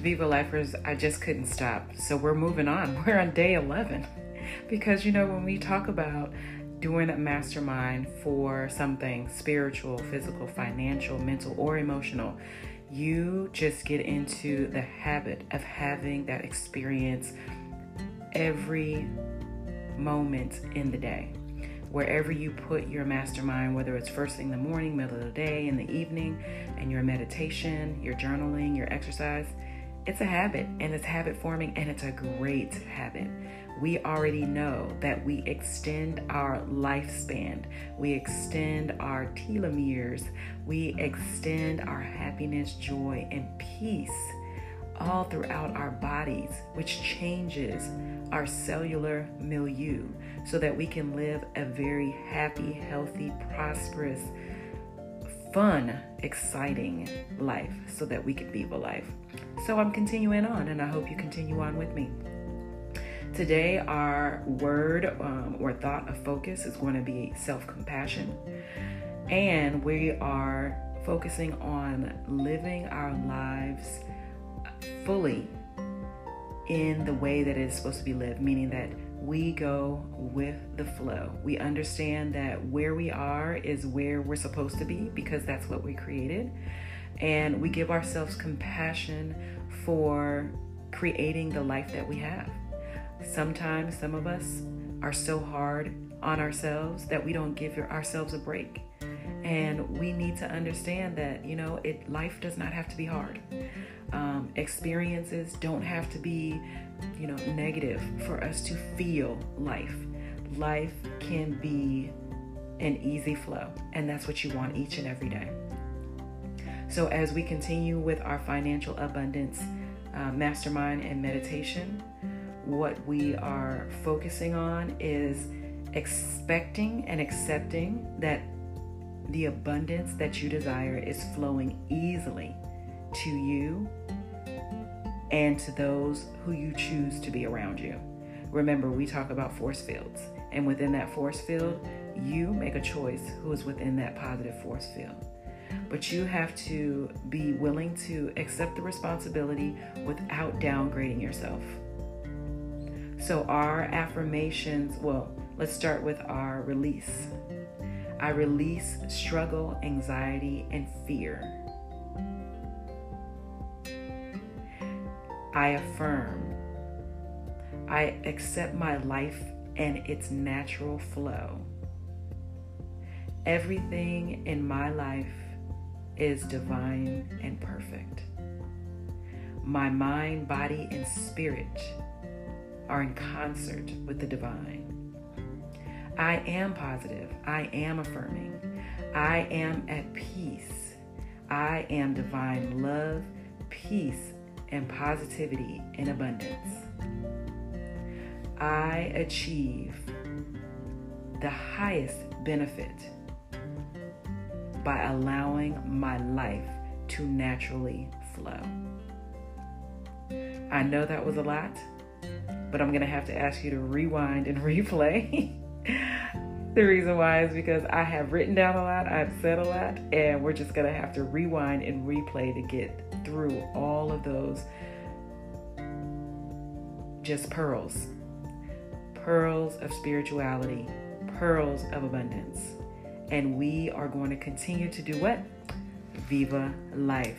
Viva Lifers, I just couldn't stop. So we're moving on. We're on day 11. Because, you know, when we talk about doing a mastermind for something spiritual, physical, financial, mental, or emotional, you just get into the habit of having that experience every moment in the day. Wherever you put your mastermind, whether it's first thing in the morning, middle of the day, in the evening, and your meditation, your journaling, your exercise, it's a habit and it's habit forming and it's a great habit. We already know that we extend our lifespan, we extend our telomeres, we extend our happiness, joy, and peace all throughout our bodies, which changes our cellular milieu so that we can live a very happy, healthy, prosperous, fun, exciting life so that we can viva life. So I'm continuing on, and I hope you continue on with me. Today, our word um, or thought of focus is going to be self compassion, and we are focusing on living our lives fully in the way that it is supposed to be lived, meaning that we go with the flow. We understand that where we are is where we're supposed to be because that's what we created. And we give ourselves compassion for creating the life that we have. Sometimes some of us are so hard on ourselves that we don't give ourselves a break. And we need to understand that, you know, it life does not have to be hard. Um, experiences don't have to be, you know, negative for us to feel life. Life can be an easy flow, and that's what you want each and every day. So, as we continue with our financial abundance uh, mastermind and meditation, what we are focusing on is expecting and accepting that the abundance that you desire is flowing easily to you and to those who you choose to be around you. Remember, we talk about force fields, and within that force field, you make a choice who is within that positive force field. But you have to be willing to accept the responsibility without downgrading yourself. So, our affirmations well, let's start with our release. I release struggle, anxiety, and fear. I affirm. I accept my life and its natural flow. Everything in my life is divine and perfect. My mind, body, and spirit are in concert with the divine. I am positive. I am affirming. I am at peace. I am divine love, peace, and positivity in abundance. I achieve the highest benefit by allowing my life to naturally flow. I know that was a lot, but I'm going to have to ask you to rewind and replay. The reason why is because I have written down a lot, I've said a lot, and we're just going to have to rewind and replay to get through all of those just pearls pearls of spirituality, pearls of abundance. And we are going to continue to do what? Viva life.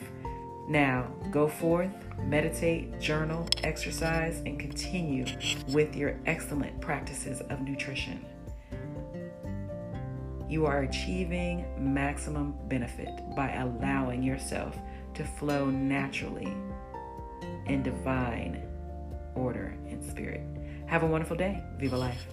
Now, go forth, meditate, journal, exercise, and continue with your excellent practices of nutrition. You are achieving maximum benefit by allowing yourself to flow naturally in divine order and spirit. Have a wonderful day. Viva life.